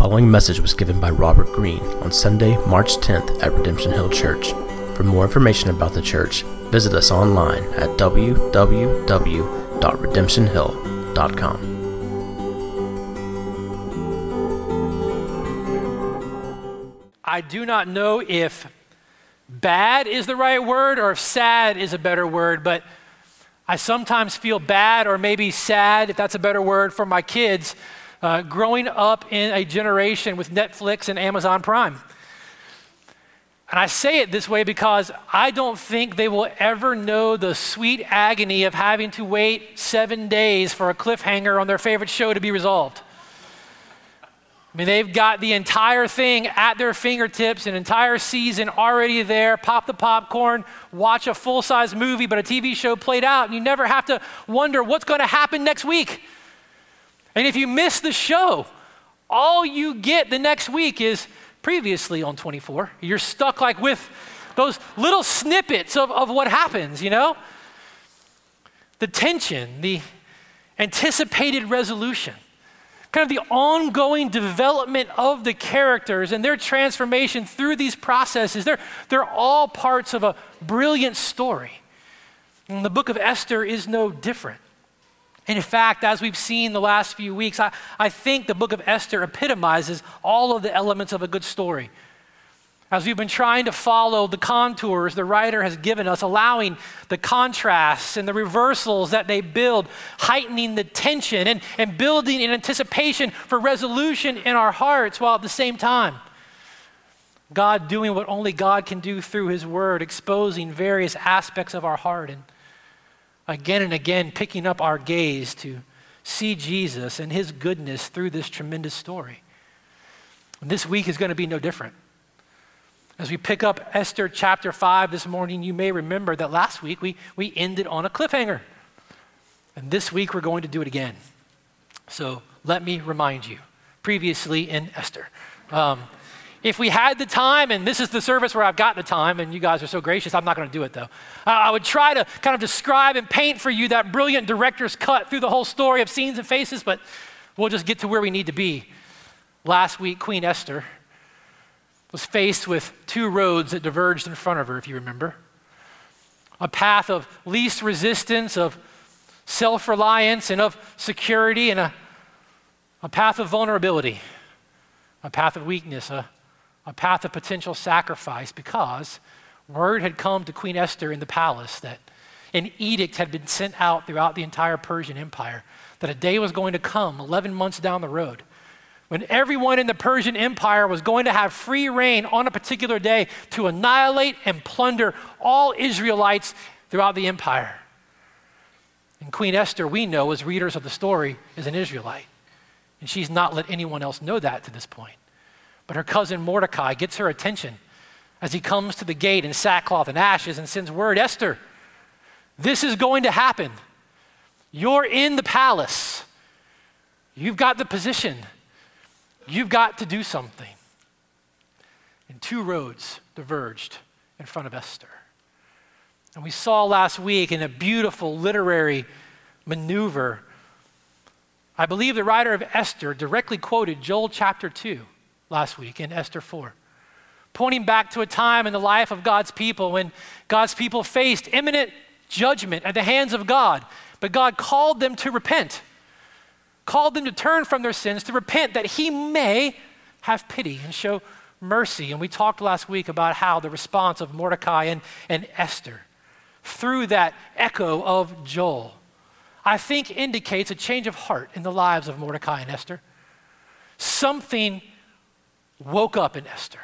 following message was given by Robert Greene on Sunday, March 10th at Redemption Hill Church. For more information about the church, visit us online at www.redemptionhill.com. I do not know if bad is the right word or if sad is a better word, but I sometimes feel bad or maybe sad, if that's a better word, for my kids uh, growing up in a generation with Netflix and Amazon Prime. And I say it this way because I don't think they will ever know the sweet agony of having to wait seven days for a cliffhanger on their favorite show to be resolved. I mean, they've got the entire thing at their fingertips, an entire season already there. Pop the popcorn, watch a full size movie, but a TV show played out, and you never have to wonder what's going to happen next week. And if you miss the show, all you get the next week is previously on 24. You're stuck like with those little snippets of, of what happens, you know? The tension, the anticipated resolution, kind of the ongoing development of the characters and their transformation through these processes. They're, they're all parts of a brilliant story. And the book of Esther is no different. And in fact, as we've seen the last few weeks, I, I think the book of Esther epitomizes all of the elements of a good story. As we've been trying to follow the contours the writer has given us, allowing the contrasts and the reversals that they build, heightening the tension and, and building in anticipation for resolution in our hearts, while at the same time, God doing what only God can do through His Word, exposing various aspects of our heart and again and again picking up our gaze to see Jesus and his goodness through this tremendous story. And this week is going to be no different. As we pick up Esther chapter 5 this morning, you may remember that last week we, we ended on a cliffhanger. And this week we're going to do it again. So let me remind you previously in Esther. Um, if we had the time, and this is the service where I've got the time, and you guys are so gracious, I'm not going to do it though. I would try to kind of describe and paint for you that brilliant director's cut through the whole story of scenes and faces, but we'll just get to where we need to be. Last week, Queen Esther was faced with two roads that diverged in front of her, if you remember. A path of least resistance, of self reliance, and of security, and a, a path of vulnerability, a path of weakness, a a path of potential sacrifice because word had come to Queen Esther in the palace that an edict had been sent out throughout the entire Persian Empire that a day was going to come 11 months down the road when everyone in the Persian Empire was going to have free reign on a particular day to annihilate and plunder all Israelites throughout the empire. And Queen Esther, we know as readers of the story, is an Israelite. And she's not let anyone else know that to this point. But her cousin Mordecai gets her attention as he comes to the gate in sackcloth and ashes and sends word Esther, this is going to happen. You're in the palace. You've got the position. You've got to do something. And two roads diverged in front of Esther. And we saw last week in a beautiful literary maneuver, I believe the writer of Esther directly quoted Joel chapter 2 last week in Esther 4, pointing back to a time in the life of God's people when God's people faced imminent judgment at the hands of God, but God called them to repent, called them to turn from their sins, to repent that He may have pity and show mercy. And we talked last week about how the response of Mordecai and, and Esther through that echo of Joel, I think indicates a change of heart in the lives of Mordecai and Esther. Something woke up in Esther.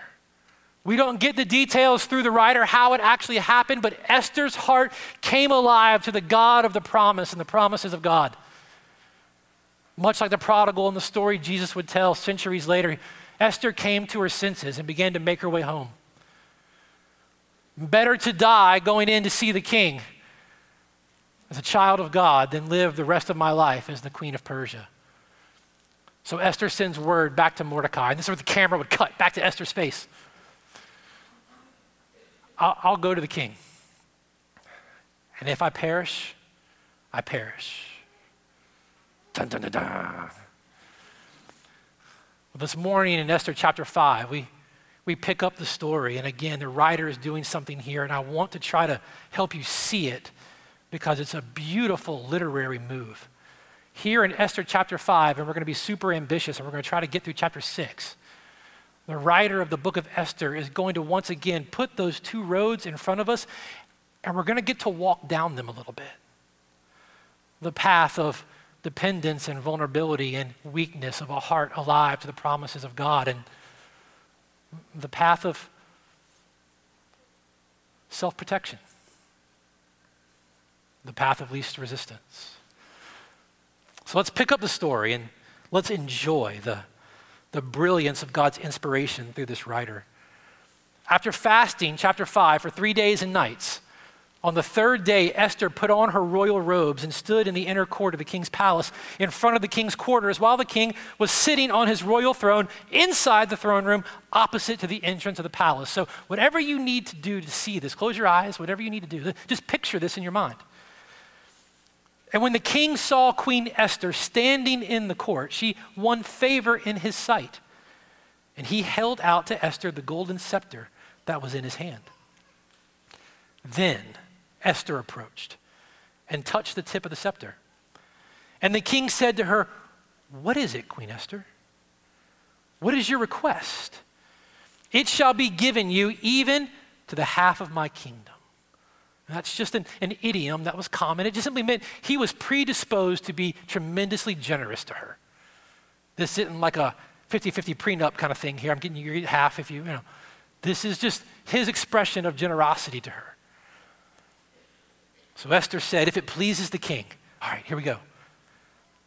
We don't get the details through the writer how it actually happened, but Esther's heart came alive to the God of the promise and the promises of God. Much like the prodigal in the story Jesus would tell centuries later, Esther came to her senses and began to make her way home. Better to die going in to see the king as a child of God than live the rest of my life as the queen of Persia. So Esther sends word back to Mordecai, and this is where the camera would cut back to Esther's face. I'll, I'll go to the king. And if I perish, I perish. Dun, dun, dun, dun. This morning in Esther chapter 5, we, we pick up the story. And again, the writer is doing something here, and I want to try to help you see it because it's a beautiful literary move. Here in Esther chapter 5, and we're going to be super ambitious, and we're going to try to get through chapter 6. The writer of the book of Esther is going to once again put those two roads in front of us, and we're going to get to walk down them a little bit. The path of dependence and vulnerability and weakness of a heart alive to the promises of God and the path of self protection, the path of least resistance. So let's pick up the story and let's enjoy the, the brilliance of God's inspiration through this writer. After fasting, chapter 5, for three days and nights, on the third day, Esther put on her royal robes and stood in the inner court of the king's palace in front of the king's quarters while the king was sitting on his royal throne inside the throne room opposite to the entrance of the palace. So, whatever you need to do to see this, close your eyes, whatever you need to do, just picture this in your mind. And when the king saw Queen Esther standing in the court, she won favor in his sight. And he held out to Esther the golden scepter that was in his hand. Then, Esther approached and touched the tip of the scepter. And the king said to her, What is it, Queen Esther? What is your request? It shall be given you even to the half of my kingdom. That's just an, an idiom that was common. It just simply meant he was predisposed to be tremendously generous to her. This isn't like a 50 50 prenup kind of thing here. I'm getting you half if you, you know. This is just his expression of generosity to her. So Esther said, If it pleases the king, all right, here we go.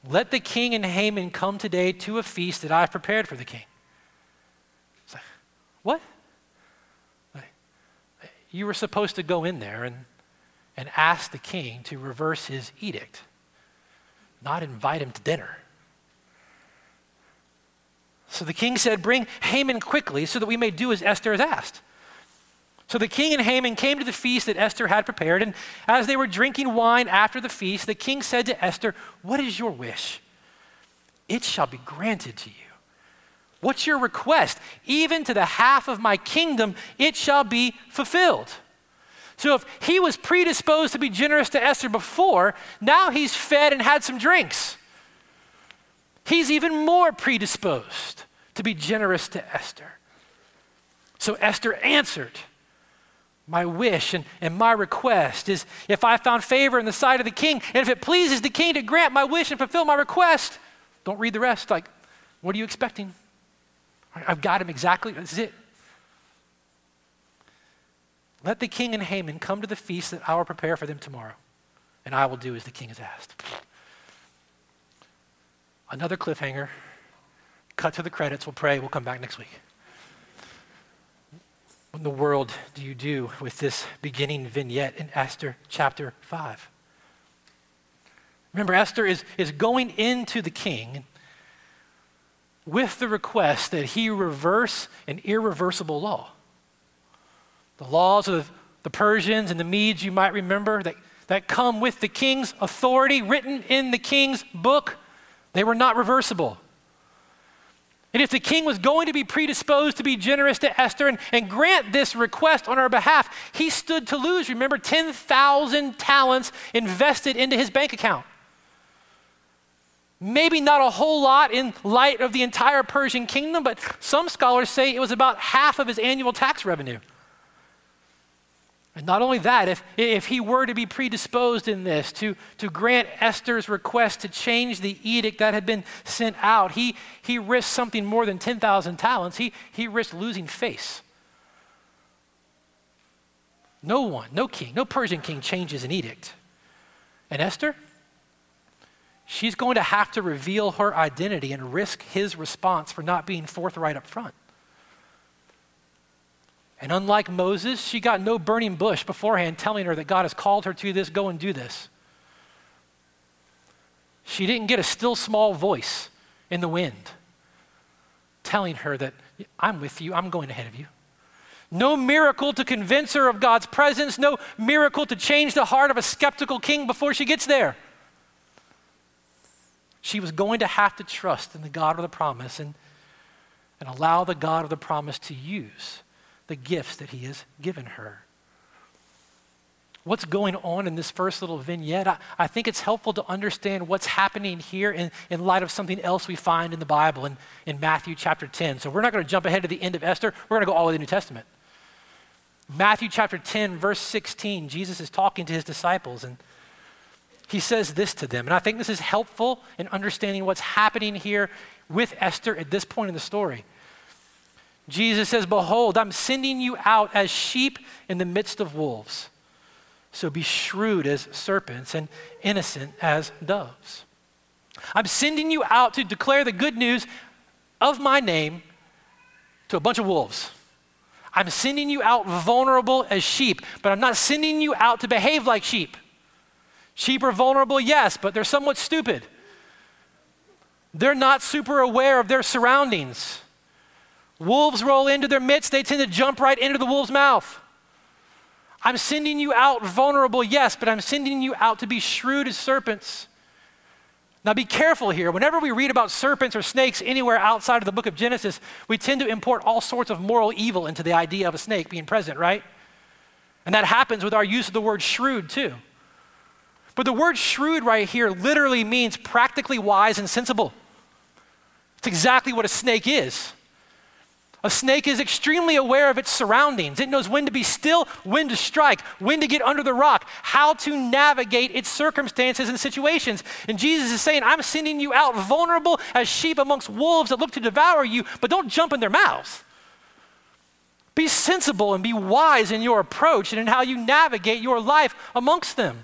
Let the king and Haman come today to a feast that I've prepared for the king. It's like, what? You were supposed to go in there and, and ask the king to reverse his edict, not invite him to dinner. So the king said, Bring Haman quickly so that we may do as Esther has asked. So the king and Haman came to the feast that Esther had prepared, and as they were drinking wine after the feast, the king said to Esther, What is your wish? It shall be granted to you. What's your request? Even to the half of my kingdom, it shall be fulfilled. So if he was predisposed to be generous to Esther before, now he's fed and had some drinks. He's even more predisposed to be generous to Esther. So Esther answered, my wish and, and my request is if I found favor in the sight of the king, and if it pleases the king to grant my wish and fulfill my request, don't read the rest. Like, what are you expecting? I've got him exactly. This is it. Let the king and Haman come to the feast that I will prepare for them tomorrow, and I will do as the king has asked. Another cliffhanger. Cut to the credits. We'll pray. We'll come back next week. What in the world do you do with this beginning vignette in Esther chapter 5? Remember, Esther is, is going into the king with the request that he reverse an irreversible law. The laws of the Persians and the Medes, you might remember, that, that come with the king's authority written in the king's book, they were not reversible. And if the king was going to be predisposed to be generous to Esther and, and grant this request on her behalf, he stood to lose, remember, 10,000 talents invested into his bank account. Maybe not a whole lot in light of the entire Persian kingdom, but some scholars say it was about half of his annual tax revenue. And not only that, if, if he were to be predisposed in this to, to grant Esther's request to change the edict that had been sent out, he, he risked something more than 10,000 talents. He, he risked losing face. No one, no king, no Persian king changes an edict. And Esther, she's going to have to reveal her identity and risk his response for not being forthright up front. And unlike Moses, she got no burning bush beforehand telling her that God has called her to this, go and do this. She didn't get a still small voice in the wind telling her that I'm with you, I'm going ahead of you. No miracle to convince her of God's presence, no miracle to change the heart of a skeptical king before she gets there. She was going to have to trust in the God of the promise. And and allow the God of the promise to use the gifts that he has given her. What's going on in this first little vignette? I, I think it's helpful to understand what's happening here in, in light of something else we find in the Bible in, in Matthew chapter 10. So we're not going to jump ahead to the end of Esther, we're going to go all the way to the New Testament. Matthew chapter 10, verse 16, Jesus is talking to his disciples and he says this to them. And I think this is helpful in understanding what's happening here with Esther at this point in the story. Jesus says, Behold, I'm sending you out as sheep in the midst of wolves. So be shrewd as serpents and innocent as doves. I'm sending you out to declare the good news of my name to a bunch of wolves. I'm sending you out vulnerable as sheep, but I'm not sending you out to behave like sheep. Sheep are vulnerable, yes, but they're somewhat stupid. They're not super aware of their surroundings. Wolves roll into their midst, they tend to jump right into the wolf's mouth. I'm sending you out vulnerable, yes, but I'm sending you out to be shrewd as serpents. Now be careful here. Whenever we read about serpents or snakes anywhere outside of the book of Genesis, we tend to import all sorts of moral evil into the idea of a snake being present, right? And that happens with our use of the word shrewd too. But the word shrewd right here literally means practically wise and sensible. It's exactly what a snake is. A snake is extremely aware of its surroundings. It knows when to be still, when to strike, when to get under the rock, how to navigate its circumstances and situations. And Jesus is saying, I'm sending you out vulnerable as sheep amongst wolves that look to devour you, but don't jump in their mouths. Be sensible and be wise in your approach and in how you navigate your life amongst them.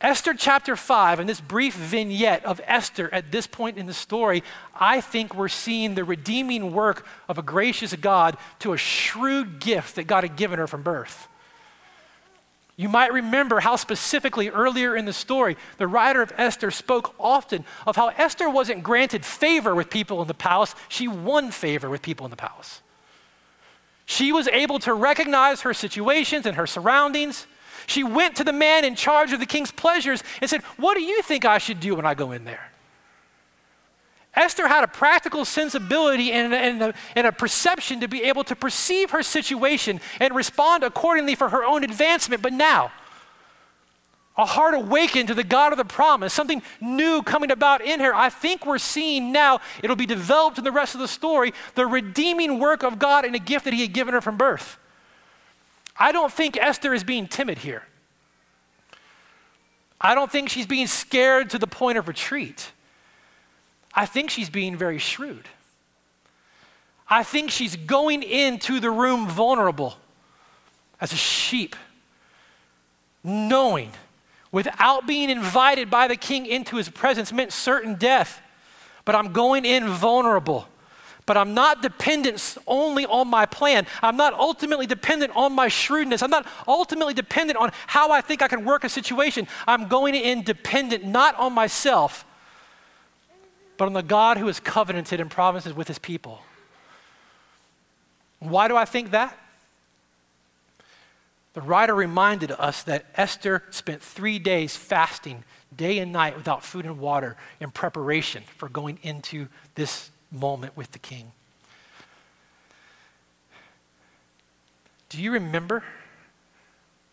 Esther chapter 5, and this brief vignette of Esther at this point in the story, I think we're seeing the redeeming work of a gracious God to a shrewd gift that God had given her from birth. You might remember how specifically earlier in the story, the writer of Esther spoke often of how Esther wasn't granted favor with people in the palace, she won favor with people in the palace. She was able to recognize her situations and her surroundings she went to the man in charge of the king's pleasures and said, What do you think I should do when I go in there? Esther had a practical sensibility and, and, a, and, a, perception to be able to perceive her situation and respond accordingly for her own advancement. But now, a heart awakened to the God of the promise, something new coming about in her. I think we're seeing now, it'll be developed in the rest of the story, the redeeming work of God and a gift that He had given her from birth. I don't think Esther is being timid here. I don't think she's being scared to the point of retreat. I think she's being very shrewd. I think she's going into the room vulnerable as a sheep, knowing without being invited by the king into his presence meant certain death. But I'm going in vulnerable but I'm not dependent only on my plan. I'm not ultimately dependent on my shrewdness. I'm not ultimately dependent on how I think I can work a situation. I'm going in dependent not on myself, but on the God who is covenanted and promises with his people. Why do I think that? The writer reminded us that Esther spent three days fasting day and night without food and water in preparation for going into this moment with the king. Do you remember?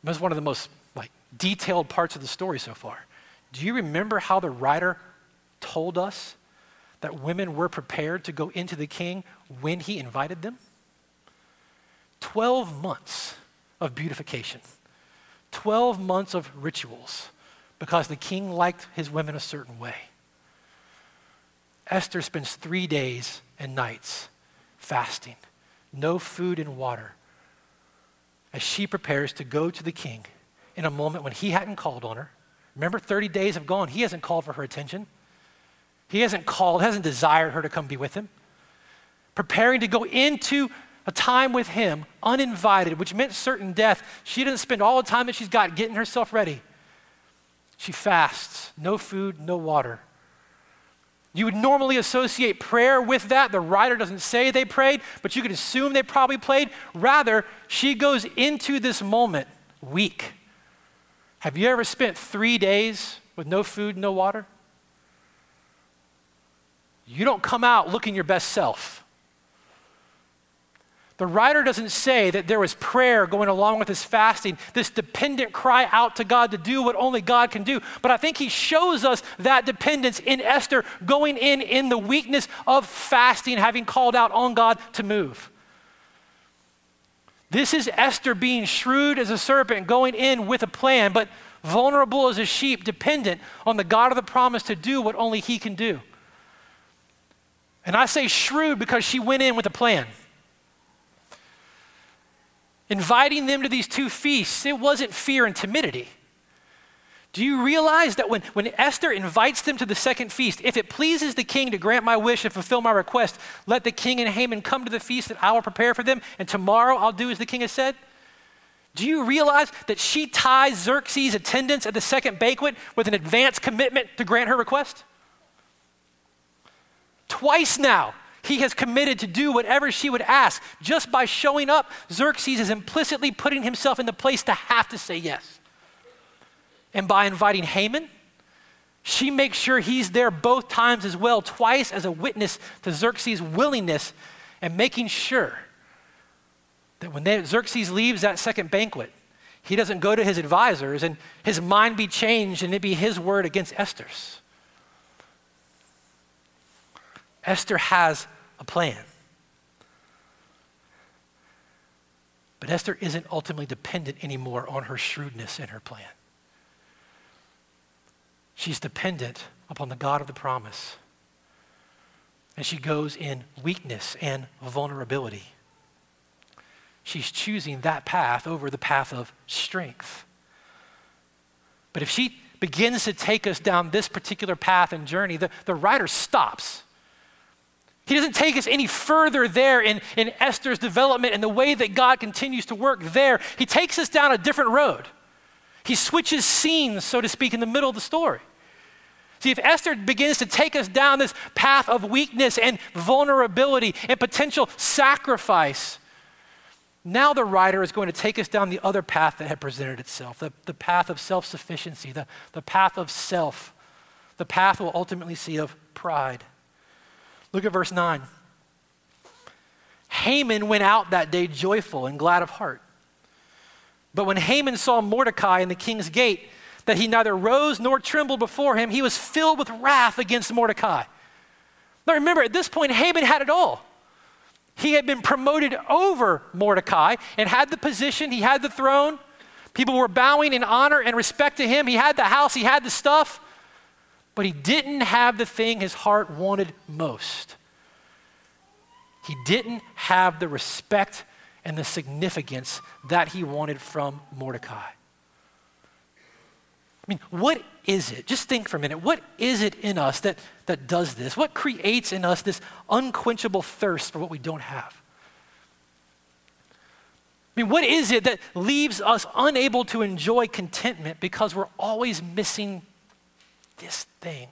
Is one of the most like detailed parts of the story so far. Do you remember how the writer told us that women were prepared to go into the king when he invited them? 12 months of beautification, 12 months of rituals, because the king liked his women a certain way. Esther spends three days and nights fasting, no food and water, as she prepares to go to the king in a moment when he hadn't called on her. Remember, 30 days have gone. He hasn't called for her attention. He hasn't called, hasn't desired her to come be with him. Preparing to go into a time with him uninvited, which meant certain death. She didn't spend all the time that she's got getting herself ready. She fasts, no food, no water. You would normally associate prayer with that. The writer doesn't say they prayed, but you could assume they probably prayed. Rather, she goes into this moment weak. Have you ever spent three days with no food, no water? you don't come out looking your best self. The writer doesn't say that there was prayer going along with his fasting, this dependent cry out to God to do what only God can do. But I think he shows us that dependence in Esther going in in the weakness of fasting, having called out on God to move. This is Esther being shrewd as a serpent, going in with a plan, but vulnerable as a sheep, dependent on the God of the promise to do what only he can do. And I say shrewd because she went in with a plan inviting them to these two feasts, it wasn't fear and timidity. Do you realize that when, when Esther invites them to the second feast, if it pleases the king to grant my wish and fulfill my request, let the king and Haman come to the feast that I will prepare for them, and tomorrow I'll do as the king has said? Do you realize that she ties Xerxes' attendance at the second banquet with an advance commitment to grant her request? Twice now, he has committed to do whatever she would ask. Just by showing up, Xerxes is implicitly putting himself in the place to have to say yes. And by inviting Haman, she makes sure he's there both times as well, twice as a witness to Xerxes' willingness and making sure that when they, Xerxes leaves that second banquet, he doesn't go to his advisors and his mind be changed and it be his word against Esther's. Esther has a plan. But Esther isn't ultimately dependent anymore on her shrewdness and her plan. She's dependent upon the God of the promise. And she goes in weakness and vulnerability. She's choosing that path over the path of strength. But if she begins to take us down this particular path and journey, the, the writer stops he doesn't take us any further there in, in Esther's development and the way that God continues to work there. He takes us down a different road. He switches scenes, so to speak, in the middle of the story. See, if Esther begins to take us down this path of weakness and vulnerability and potential sacrifice, now the writer is going to take us down the other path that had presented itself the, the path of self sufficiency, the, the path of self, the path we'll ultimately see of pride. Look at verse 9. Haman went out that day joyful and glad of heart. But when Haman saw Mordecai in the king's gate, that he neither rose nor trembled before him, he was filled with wrath against Mordecai. Now remember, at this point, Haman had it all. He had been promoted over Mordecai and had the position, he had the throne. People were bowing in honor and respect to him. He had the house, he had the stuff but he didn't have the thing his heart wanted most. He didn't have the respect and the significance that he wanted from Mordecai. I mean, what is it? Just think for a minute. What is it in us that, that does this? What creates in us this unquenchable thirst for what we don't have? I mean, what is it that leaves us unable to enjoy contentment because we're always missing this thing.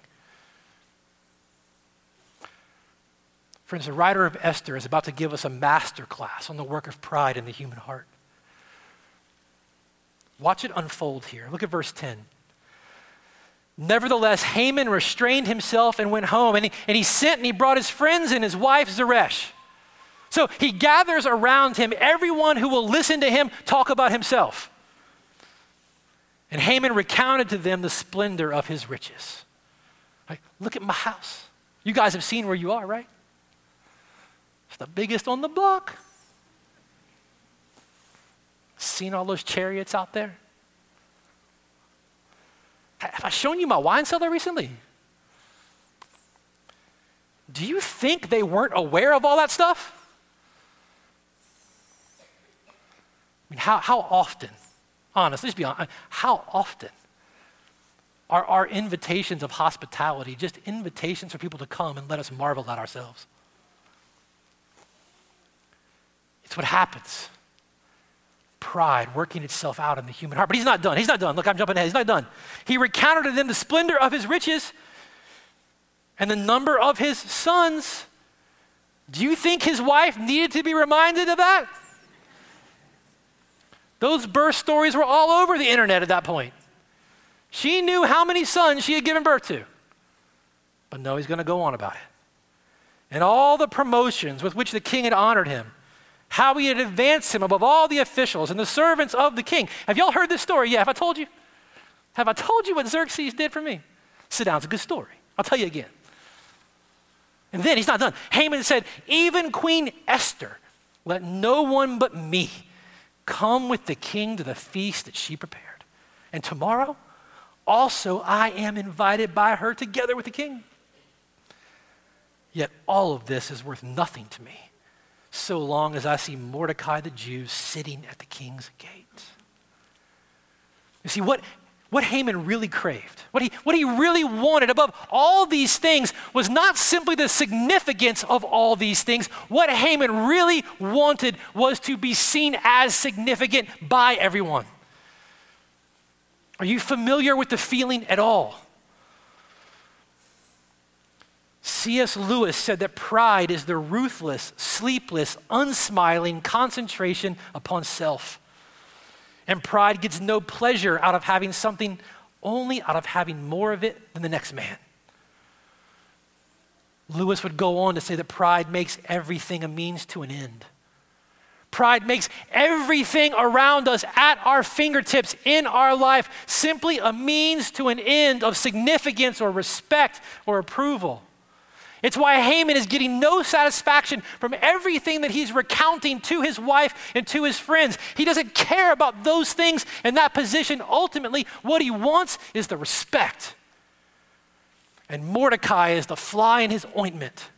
Friends, the writer of Esther is about to give us a master class on the work of pride in the human heart. Watch it unfold here. Look at verse 10. Nevertheless, Haman restrained himself and went home, and he, and he sent and he brought his friends and his wife Zeresh. So he gathers around him everyone who will listen to him talk about himself. And Haman recounted to them the splendor of his riches. Like, look at my house. You guys have seen where you are, right? It's the biggest on the block. Seen all those chariots out there? Have I shown you my wine cellar recently? Do you think they weren't aware of all that stuff? I mean, how, how often honest, let's be honest, how often are our invitations of hospitality just invitations for people to come and let us marvel at ourselves? It's what happens. Pride working itself out in the human heart. But he's not done. He's not done. Look, I'm jumping ahead. He's not done. He recounted to them the splendor of his riches and the number of his sons. Do you think his wife needed to be reminded of that? Those birth stories were all over the internet at that point. She knew how many sons she had given birth to. But no, he's going to go on about it. and all the promotions with which the king had honored him, how he had advanced him above all the officials and the servants of the king. Have y'all heard this story? Yeah, have I told you? Have I told you what Xerxes did for me? Sit down, it's a good story. I'll tell you again. And then he's not done. Haman said, Even Queen Esther, let no one but me come with the king to the feast that she prepared. And tomorrow, also I am invited by her together with the king. Yet all of this is worth nothing to me, so long as I see Mordecai the Jew sitting at the king's gate. You see, what, what Haman really craved, what he, what he really wanted above all these things was not simply the significance of all these things. What Haman really wanted was to be seen as significant by everyone. Are you familiar with the feeling at all? C.S. Lewis said that pride is the ruthless, sleepless, unsmiling concentration upon self. And pride gets no pleasure out of having something, only out of having more of it than the next man. Lewis would go on to say that pride makes everything a means to an end. Pride makes everything around us at our fingertips in our life simply a means to an end of significance or respect or approval. It's why Haman is getting no satisfaction from everything that he's recounting to his wife and to his friends. He doesn't care about those things and that position. Ultimately, what he wants is the respect. And Mordecai is the fly in his ointment.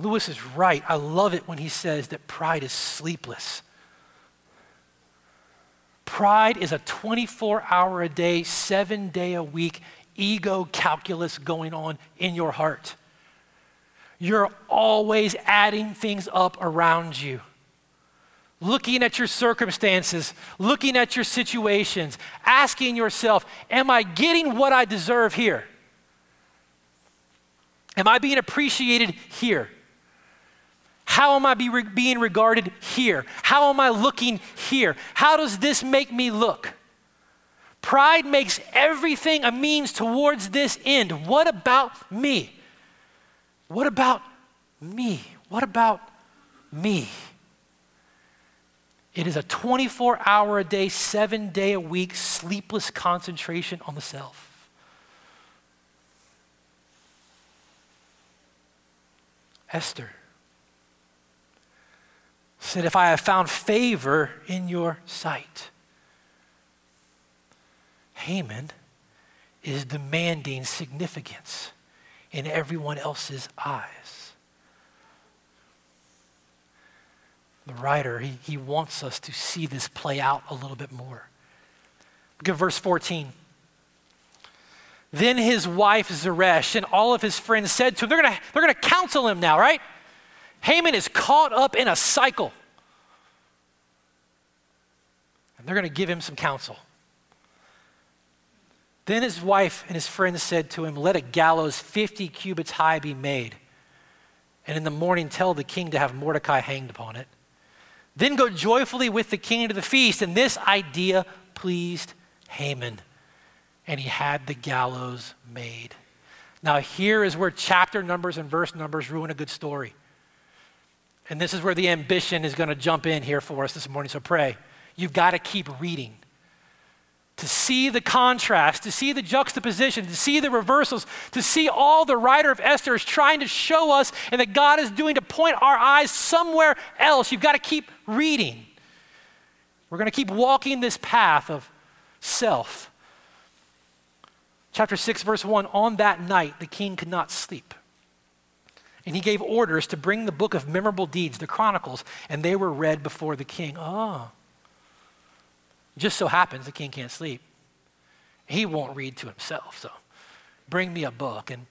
Lewis is right. I love it when he says that pride is sleepless. Pride is a 24 hour a day, seven day a week ego calculus going on in your heart. You're always adding things up around you. Looking at your circumstances, looking at your situations, asking yourself, Am I getting what I deserve here? Am I being appreciated here? How am I be re- being regarded here? How am I looking here? How does this make me look? Pride makes everything a means towards this end. What about me? What about me? What about me? It is a 24 hour a day, seven day a week, sleepless concentration on the self. Esther said, If I have found favor in your sight, Haman is demanding significance in everyone else's eyes. The writer, he, he wants us to see this play out a little bit more. Look at verse 14. Then his wife Zeresh and all of his friends said to him, they're going to they're to counsel him now, right? Haman is caught up in a cycle. And they're going to give him some counsel. Then his wife and his friends said to him, Let a gallows 50 cubits high be made, and in the morning tell the king to have Mordecai hanged upon it. Then go joyfully with the king to the feast. And this idea pleased Haman, and he had the gallows made. Now, here is where chapter numbers and verse numbers ruin a good story. And this is where the ambition is going to jump in here for us this morning. So pray. You've got to keep reading to see the contrast, to see the juxtaposition, to see the reversals, to see all the writer of Esther is trying to show us and that God is doing to point our eyes somewhere else. You've got to keep reading. We're going to keep walking this path of self. Chapter 6, verse 1 On that night, the king could not sleep. And he gave orders to bring the book of memorable deeds, the Chronicles, and they were read before the king. Oh. Just so happens the king can't sleep. He won't read to himself, so bring me a book. And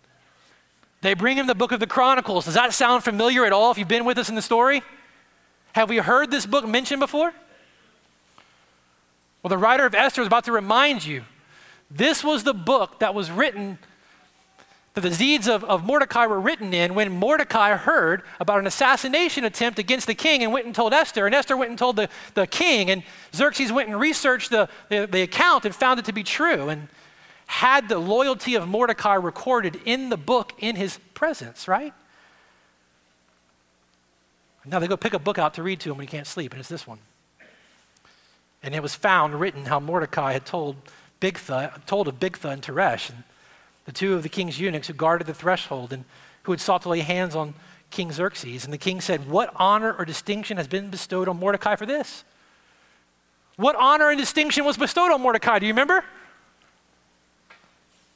they bring him the book of the Chronicles. Does that sound familiar at all if you've been with us in the story? Have we heard this book mentioned before? Well, the writer of Esther is about to remind you this was the book that was written that the deeds of, of Mordecai were written in when Mordecai heard about an assassination attempt against the king and went and told Esther. And Esther went and told the, the king. And Xerxes went and researched the, the, the account and found it to be true. And had the loyalty of Mordecai recorded in the book in his presence, right? Now they go pick a book out to read to him when he can't sleep, and it's this one. And it was found written how Mordecai had told Bigtha, told of Bigtha and Teresh, and the two of the king's eunuchs who guarded the threshold and who had sought to lay hands on King Xerxes. And the king said, What honor or distinction has been bestowed on Mordecai for this? What honor and distinction was bestowed on Mordecai? Do you remember?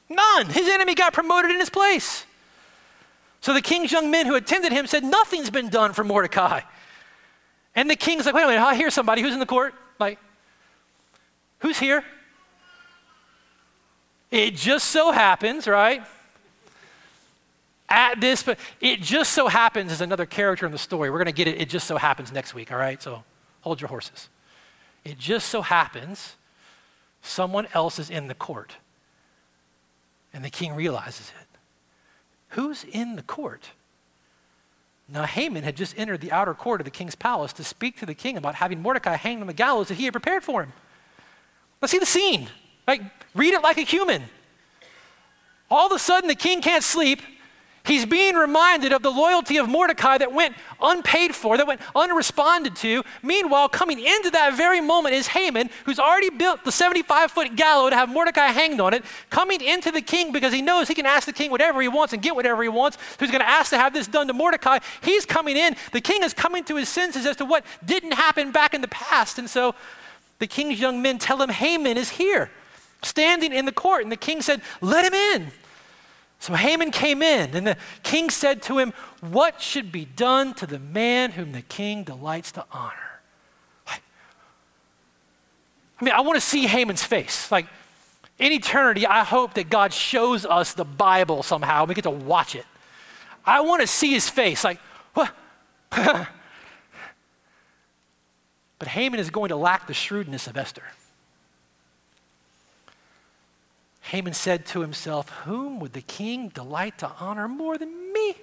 None. His enemy got promoted in his place. So the king's young men who attended him said, Nothing's been done for Mordecai. And the king's like, Wait a minute, I hear somebody who's in the court. Like, who's here? It just so happens, right? At this, but it just so happens is another character in the story. We're going to get it. It just so happens next week, all right? So hold your horses. It just so happens someone else is in the court. And the king realizes it. Who's in the court? Now, Haman had just entered the outer court of the king's palace to speak to the king about having Mordecai hanged on the gallows that he had prepared for him. Let's see the scene. Like, read it like a human. All of a sudden, the king can't sleep. He's being reminded of the loyalty of Mordecai that went unpaid for, that went unresponded to. Meanwhile, coming into that very moment is Haman, who's already built the 75 foot gallows to have Mordecai hanged on it, coming into the king because he knows he can ask the king whatever he wants and get whatever he wants. Who's going to ask to have this done to Mordecai? He's coming in. The king is coming to his senses as to what didn't happen back in the past. And so the king's young men tell him Haman is here, standing in the court. And the king said, Let him in. So Haman came in, and the king said to him, What should be done to the man whom the king delights to honor? I mean, I want to see Haman's face. Like, in eternity, I hope that God shows us the Bible somehow. We get to watch it. I want to see his face. Like, what? but Haman is going to lack the shrewdness of Esther. Haman said to himself, Whom would the king delight to honor more than me?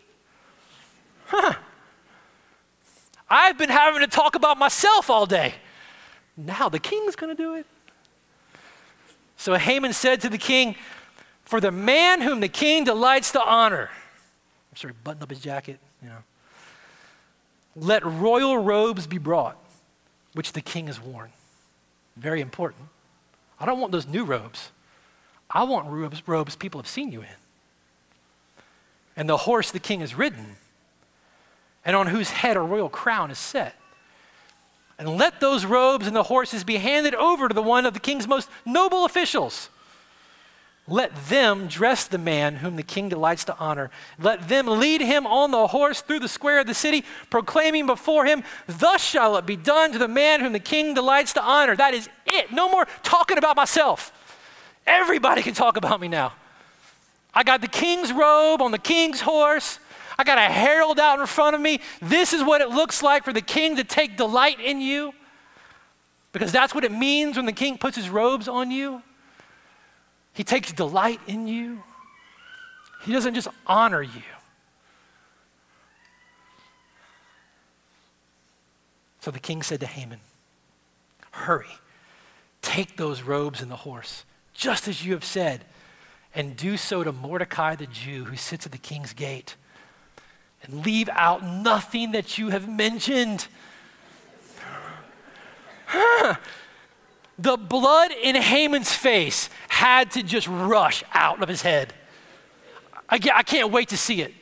Huh. I've been having to talk about myself all day. Now the king's going to do it. So Haman said to the king, For the man whom the king delights to honor, I'm sorry, button up his jacket, you know, let royal robes be brought, which the king has worn. Very important. I don't want those new robes. I want robes, robes people have seen you in. And the horse the king has ridden, and on whose head a royal crown is set. And let those robes and the horses be handed over to the one of the king's most noble officials. Let them dress the man whom the king delights to honor. Let them lead him on the horse through the square of the city, proclaiming before him, Thus shall it be done to the man whom the king delights to honor. That is it. No more talking about myself. Everybody can talk about me now. I got the king's robe on the king's horse. I got a herald out in front of me. This is what it looks like for the king to take delight in you. Because that's what it means when the king puts his robes on you. He takes delight in you. He doesn't just honor you. So the king said to Haman, Hurry, take those robes and the horse just as you have said, and do so to Mordecai the Jew who sits at the king's gate. And leave out nothing that you have mentioned. the blood in Haman's face had to just rush out of his head. I, I can't wait to see it.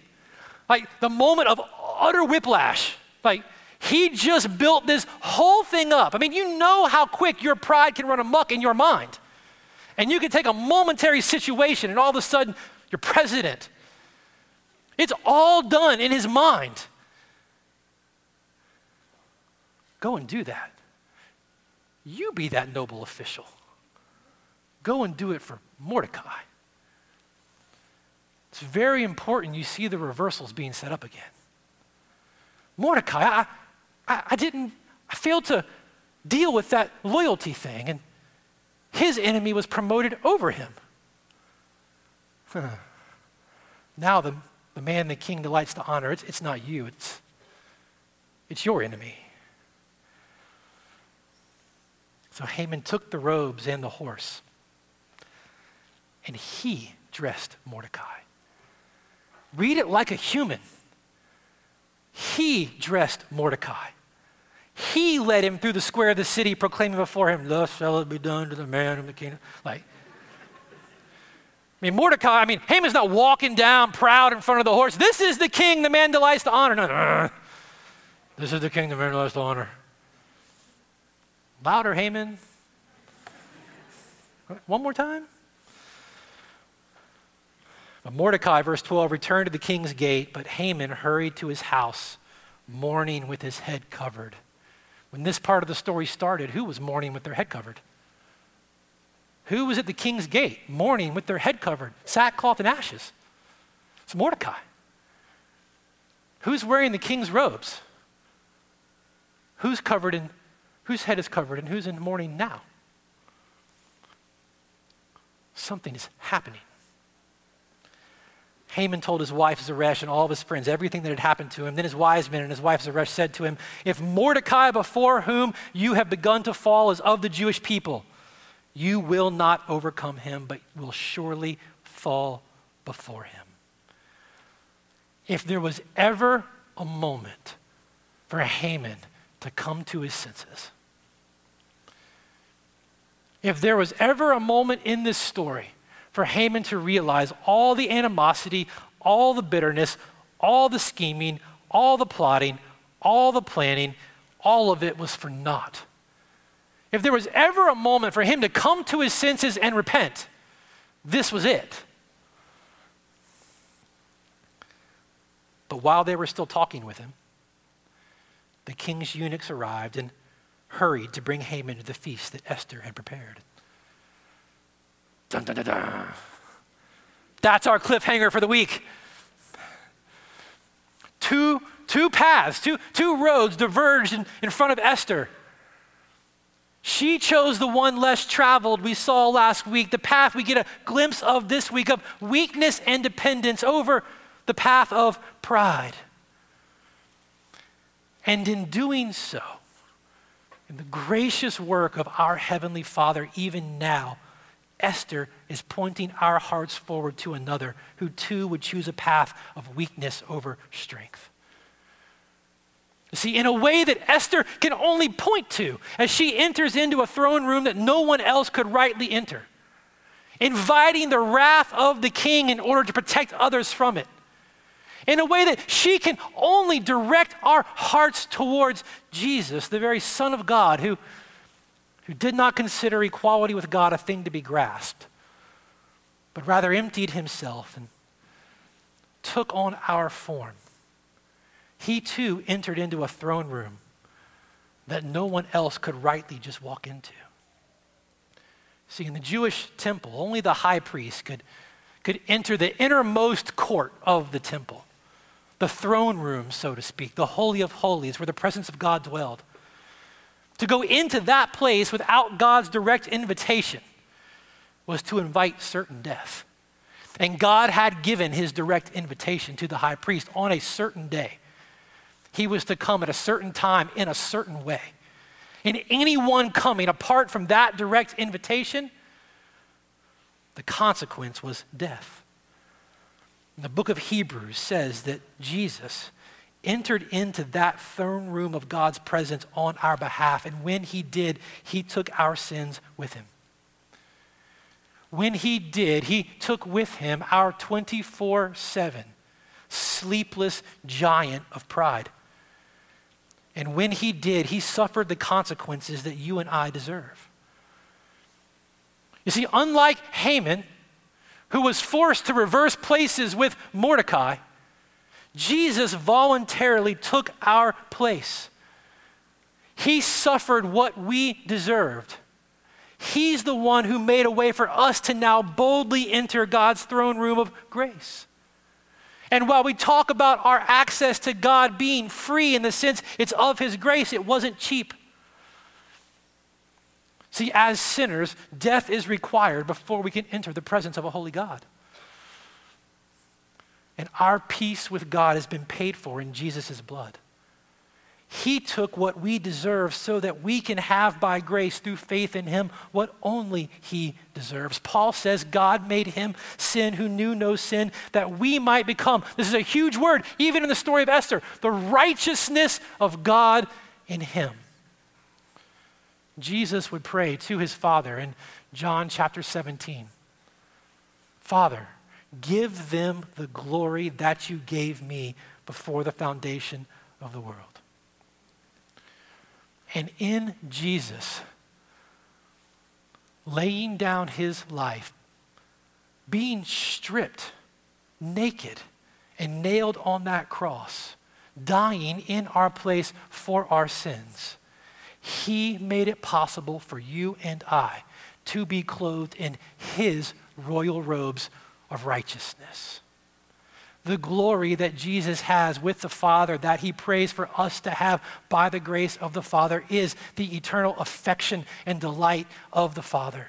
Like the moment of utter whiplash. Like he just built this whole thing up. I mean, you know how quick your pride can run amok in your mind. And you can take a momentary situation and all of a sudden you're president. It's all done in his mind. Go and do that. You be that noble official. Go and do it for Mordecai. It's very important you see the reversals being set up again. Mordecai, I, I, I didn't, I failed to deal with that loyalty thing. And his enemy was promoted over him. now, the, the man the king delights to honor, it's, it's not you, it's, it's your enemy. So Haman took the robes and the horse. and he dressed Mordecai. Read it like a human. He dressed Mordecai. He led him through the square of the city, proclaiming before him, Thus shall it be done to the man of the kingdom. Like, I mean, Mordecai, I mean, Haman's not walking down proud in front of the horse. This is the king the man delights to honor. No, this is the king the man delights to honor. Louder, Haman. One more time. But Mordecai, verse 12, returned to the king's gate, but Haman hurried to his house, mourning with his head covered. When this part of the story started, who was mourning with their head covered? Who was at the king's gate mourning with their head covered, sackcloth and ashes? It's Mordecai. Who's wearing the king's robes? Who's covered in, whose head is covered and who's in mourning now? Something is happening. Haman told his wife Zeresh and all of his friends everything that had happened to him. Then his wise men and his wife Zeresh said to him, If Mordecai, before whom you have begun to fall, is of the Jewish people, you will not overcome him, but will surely fall before him. If there was ever a moment for Haman to come to his senses, if there was ever a moment in this story for Haman to realize all the animosity, all the bitterness, all the scheming, all the plotting, all the planning, all of it was for naught. If there was ever a moment for him to come to his senses and repent, this was it. But while they were still talking with him, the king's eunuchs arrived and hurried to bring Haman to the feast that Esther had prepared. Dun, dun, dun. That's our cliffhanger for the week. Two, two paths, two, two roads diverged in, in front of Esther. She chose the one less traveled we saw last week, the path we get a glimpse of this week of weakness and dependence over the path of pride. And in doing so, in the gracious work of our Heavenly Father, even now, Esther is pointing our hearts forward to another who too would choose a path of weakness over strength. See, in a way that Esther can only point to as she enters into a throne room that no one else could rightly enter, inviting the wrath of the king in order to protect others from it. In a way that she can only direct our hearts towards Jesus, the very Son of God, who who did not consider equality with God a thing to be grasped, but rather emptied himself and took on our form. He too entered into a throne room that no one else could rightly just walk into. See, in the Jewish temple, only the high priest could, could enter the innermost court of the temple, the throne room, so to speak, the Holy of Holies, where the presence of God dwelled. To go into that place without God's direct invitation was to invite certain death. And God had given his direct invitation to the high priest on a certain day. He was to come at a certain time in a certain way. And anyone coming apart from that direct invitation, the consequence was death. The book of Hebrews says that Jesus entered into that throne room of God's presence on our behalf. And when he did, he took our sins with him. When he did, he took with him our 24 7 sleepless giant of pride. And when he did, he suffered the consequences that you and I deserve. You see, unlike Haman, who was forced to reverse places with Mordecai, Jesus voluntarily took our place. He suffered what we deserved. He's the one who made a way for us to now boldly enter God's throne room of grace. And while we talk about our access to God being free in the sense it's of His grace, it wasn't cheap. See, as sinners, death is required before we can enter the presence of a holy God. And our peace with God has been paid for in Jesus' blood. He took what we deserve so that we can have by grace through faith in him what only he deserves. Paul says God made him sin who knew no sin that we might become, this is a huge word, even in the story of Esther, the righteousness of God in him. Jesus would pray to his Father in John chapter 17 Father, give them the glory that you gave me before the foundation of the world. And in Jesus, laying down his life, being stripped, naked, and nailed on that cross, dying in our place for our sins, he made it possible for you and I to be clothed in his royal robes of righteousness the glory that Jesus has with the Father, that he prays for us to have by the grace of the Father, is the eternal affection and delight of the Father.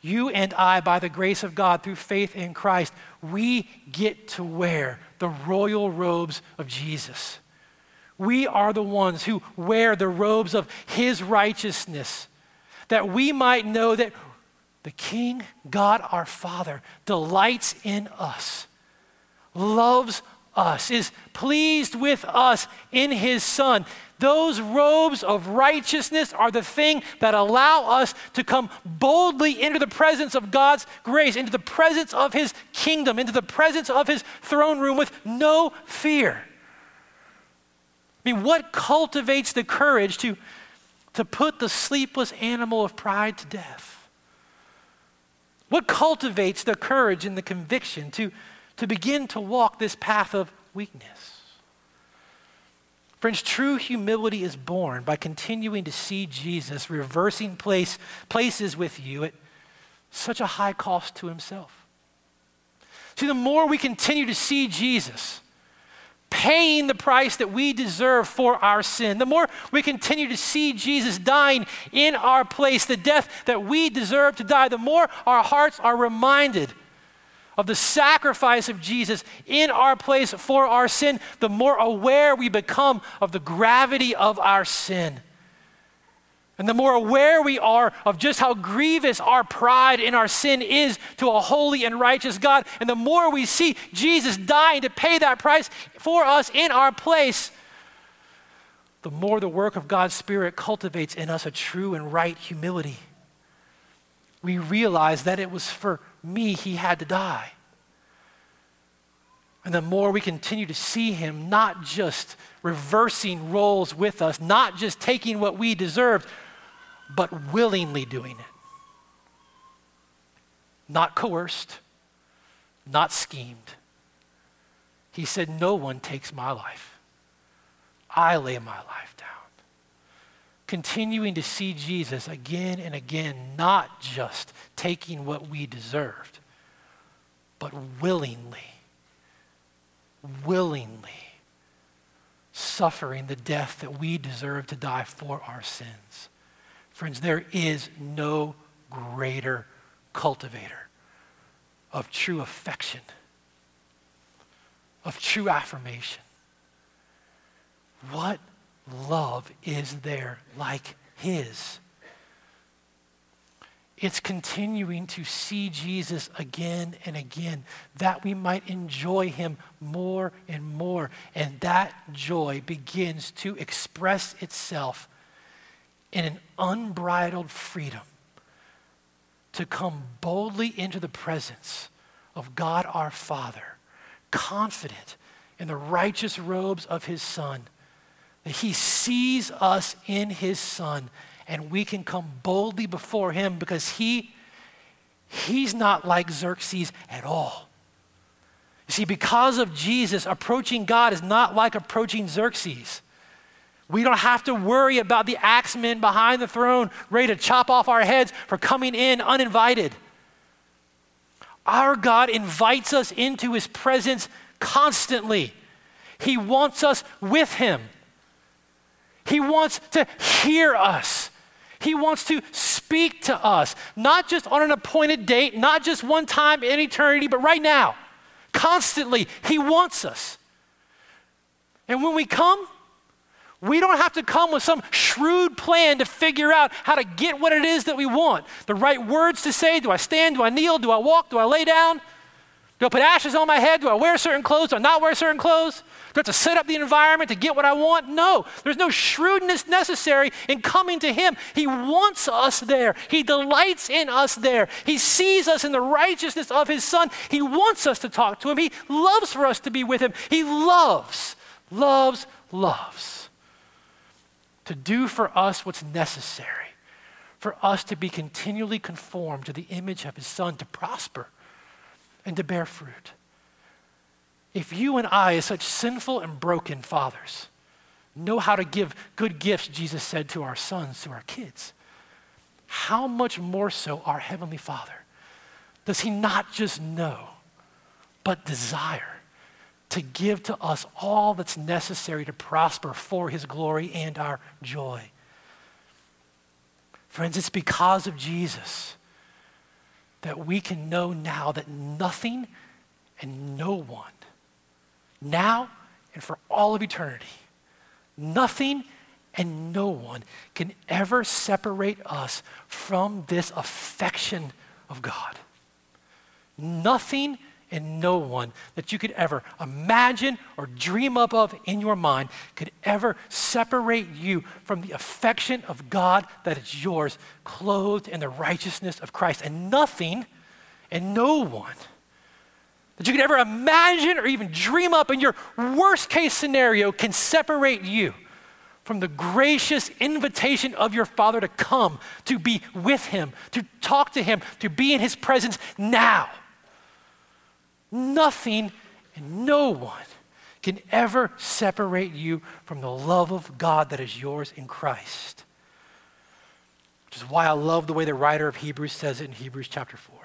You and I, by the grace of God, through faith in Christ, we get to wear the royal robes of Jesus. We are the ones who wear the robes of his righteousness, that we might know that the King, God our Father, delights in us loves us, is pleased with us in his Son. Those robes of righteousness are the thing that allow us to come boldly into the presence of God's grace, into the presence of his kingdom, into the presence of his throne room with no fear. I mean, what cultivates the courage to, to put the sleepless animal of pride to death? What cultivates the courage and the conviction to, to begin to walk this path of weakness. Friends, true humility is born by continuing to see Jesus reversing place, places with you at such a high cost to himself. See, the more we continue to see Jesus paying the price that we deserve for our sin, the more we continue to see Jesus dying in our place, the death that we deserve to die, the more our hearts are reminded of the sacrifice of Jesus in our place for our sin, the more aware we become of the gravity of our sin. And the more aware we are of just how grievous our pride in our sin is to a holy and righteous God, and the more we see Jesus dying to pay that price for us in our place, the more the work of God's Spirit cultivates in us a true and right humility. We realize that it was for me, he had to die. And the more we continue to see him not just reversing roles with us, not just taking what we deserved, but willingly doing it. Not coerced, not schemed. He said, No one takes my life. I lay my life down. Continuing to see Jesus again and again, not just taking what we deserved, but willingly, willingly suffering the death that we deserve to die for our sins. Friends, there is no greater cultivator of true affection, of true affirmation. What love is there like his? It's continuing to see Jesus again and again that we might enjoy him more and more. And that joy begins to express itself in an unbridled freedom to come boldly into the presence of God our Father, confident in the righteous robes of his Son, that he sees us in his Son and we can come boldly before him because he he's not like Xerxes at all. You see, because of Jesus, approaching God is not like approaching Xerxes. We don't have to worry about the axemen behind the throne ready to chop off our heads for coming in uninvited. Our God invites us into his presence constantly. He wants us with him. He wants to hear us. He wants to speak to us, not just on an appointed date, not just one time in eternity, but right now. Constantly, He wants us. And when we come, We don't have to come with some shrewd plan to figure out how to get what it is that we want. The right words to say. Do I stand? Do I kneel? Do I walk? Do I lay down? Do I put ashes on my head? Do I wear certain clothes? Do I not wear certain clothes? Do I have to set up the environment to get what I want? No. There's no shrewdness necessary in coming to Him. He wants us there. He delights in us there. He sees us in the righteousness of His Son. He wants us to talk to Him. He loves for us to be with Him. He loves, loves, loves to do for us what's necessary, for us to be continually conformed to the image of his son, to prosper and to bear fruit. If you and I, as such sinful and broken fathers, know how to give good gifts, Jesus said to our sons, to our kids, how much more so our Heavenly Father? Does He not just know, but desire to give to us all that's necessary to prosper for his glory and our joy. Friends, it's because of Jesus that we can know now that nothing and no one, now and for all of eternity, nothing and no one can ever separate us from this affection of God. Nothing and no one that you could ever imagine or dream up of in your mind could ever separate you from the affection of God that is yours, clothed in the righteousness of Christ. And nothing and no one that you could ever imagine or even dream up in your worst case scenario can separate you from the gracious invitation of your Father to come, to be with Him, to talk to Him, to be in His presence now. Nothing and no one can ever separate you from the love of God that is yours in Christ. Which is why I love the way the writer of Hebrews says it in Hebrews chapter 4.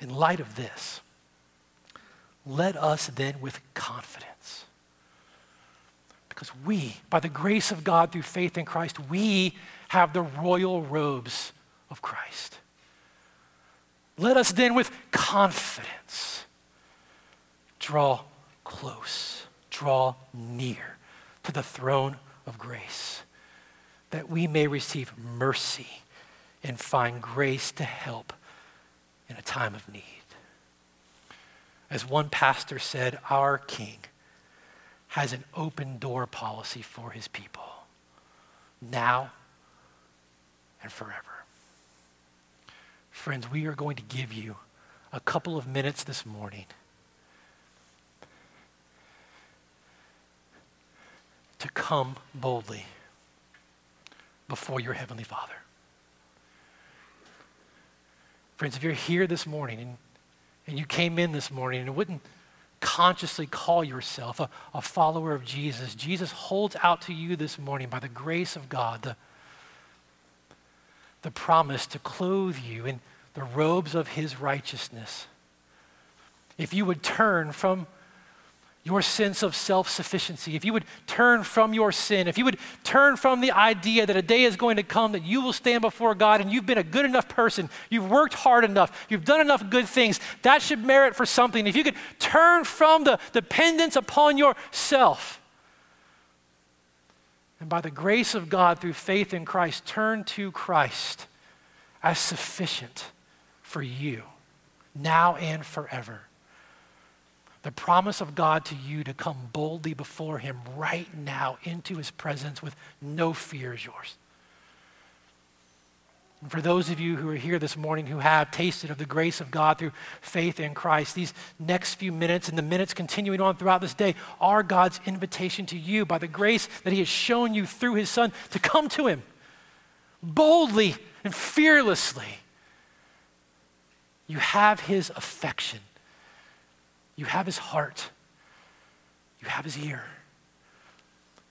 In light of this, let us then with confidence, because we, by the grace of God through faith in Christ, we have the royal robes of Christ. Let us then with confidence draw close, draw near to the throne of grace, that we may receive mercy and find grace to help in a time of need. As one pastor said, our King has an open door policy for his people, now and forever. Friends, we are going to give you a couple of minutes this morning to come boldly before your Heavenly Father. Friends, if you're here this morning and, and you came in this morning and wouldn't consciously call yourself a, a follower of Jesus, Jesus holds out to you this morning by the grace of God the, the promise to clothe you in the robes of his righteousness. If you would turn from your sense of self sufficiency, if you would turn from your sin, if you would turn from the idea that a day is going to come that you will stand before God and you've been a good enough person, you've worked hard enough, you've done enough good things, that should merit for something. If you could turn from the dependence upon yourself, and by the grace of God through faith in Christ, turn to Christ as sufficient for you, now and forever. The promise of God to you to come boldly before Him right now into His presence with no fear is yours. And for those of you who are here this morning who have tasted of the grace of God through faith in Christ, these next few minutes and the minutes continuing on throughout this day are God's invitation to you by the grace that He has shown you through His Son to come to Him boldly and fearlessly. You have His affection, you have His heart, you have His ear.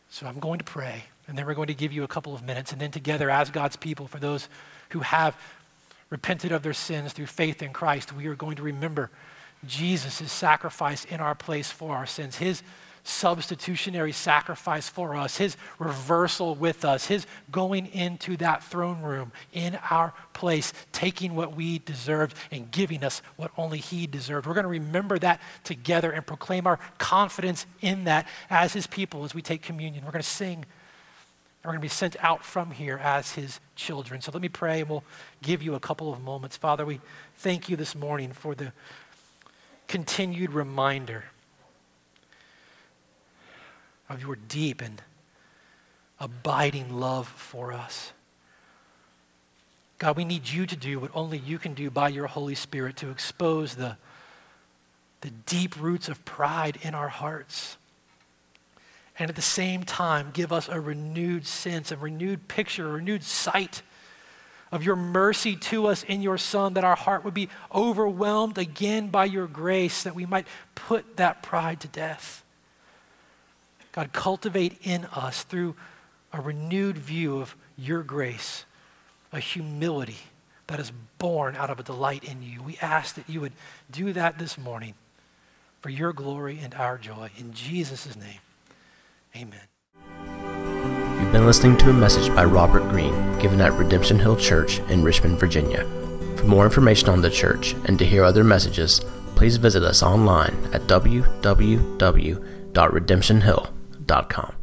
So I'm going to pray, and then we're going to give you a couple of minutes, and then together, as God's people, for those who have repented of their sins through faith in Christ, we are going to remember Jesus' sacrifice in our place for our sins, his substitutionary sacrifice for us, his reversal with us, his going into that throne room in our place, taking what we deserved and giving us what only he deserved. We're going to remember that together and proclaim our confidence in that as his people as we take communion. We're going to sing. We're going to be sent out from here as his children. So let me pray and we'll give you a couple of moments. Father, we thank you this morning for the continued reminder of your deep and abiding love for us. God, we need you to do what only you can do by your Holy Spirit to expose the, the deep roots of pride in our hearts. And at the same time, give us a renewed sense, a renewed picture, a renewed sight of your mercy to us in your Son, that our heart would be overwhelmed again by your grace, that we might put that pride to death. God, cultivate in us through a renewed view of your grace, a humility that is born out of a delight in you. We ask that you would do that this morning for your glory and our joy. In Jesus' name, amen. You've been listening to a message by Robert Greene given at Redemption Hill Church in Richmond, Virginia. For more information on the church and to hear other messages, please visit us online at www.redemptionhill.com.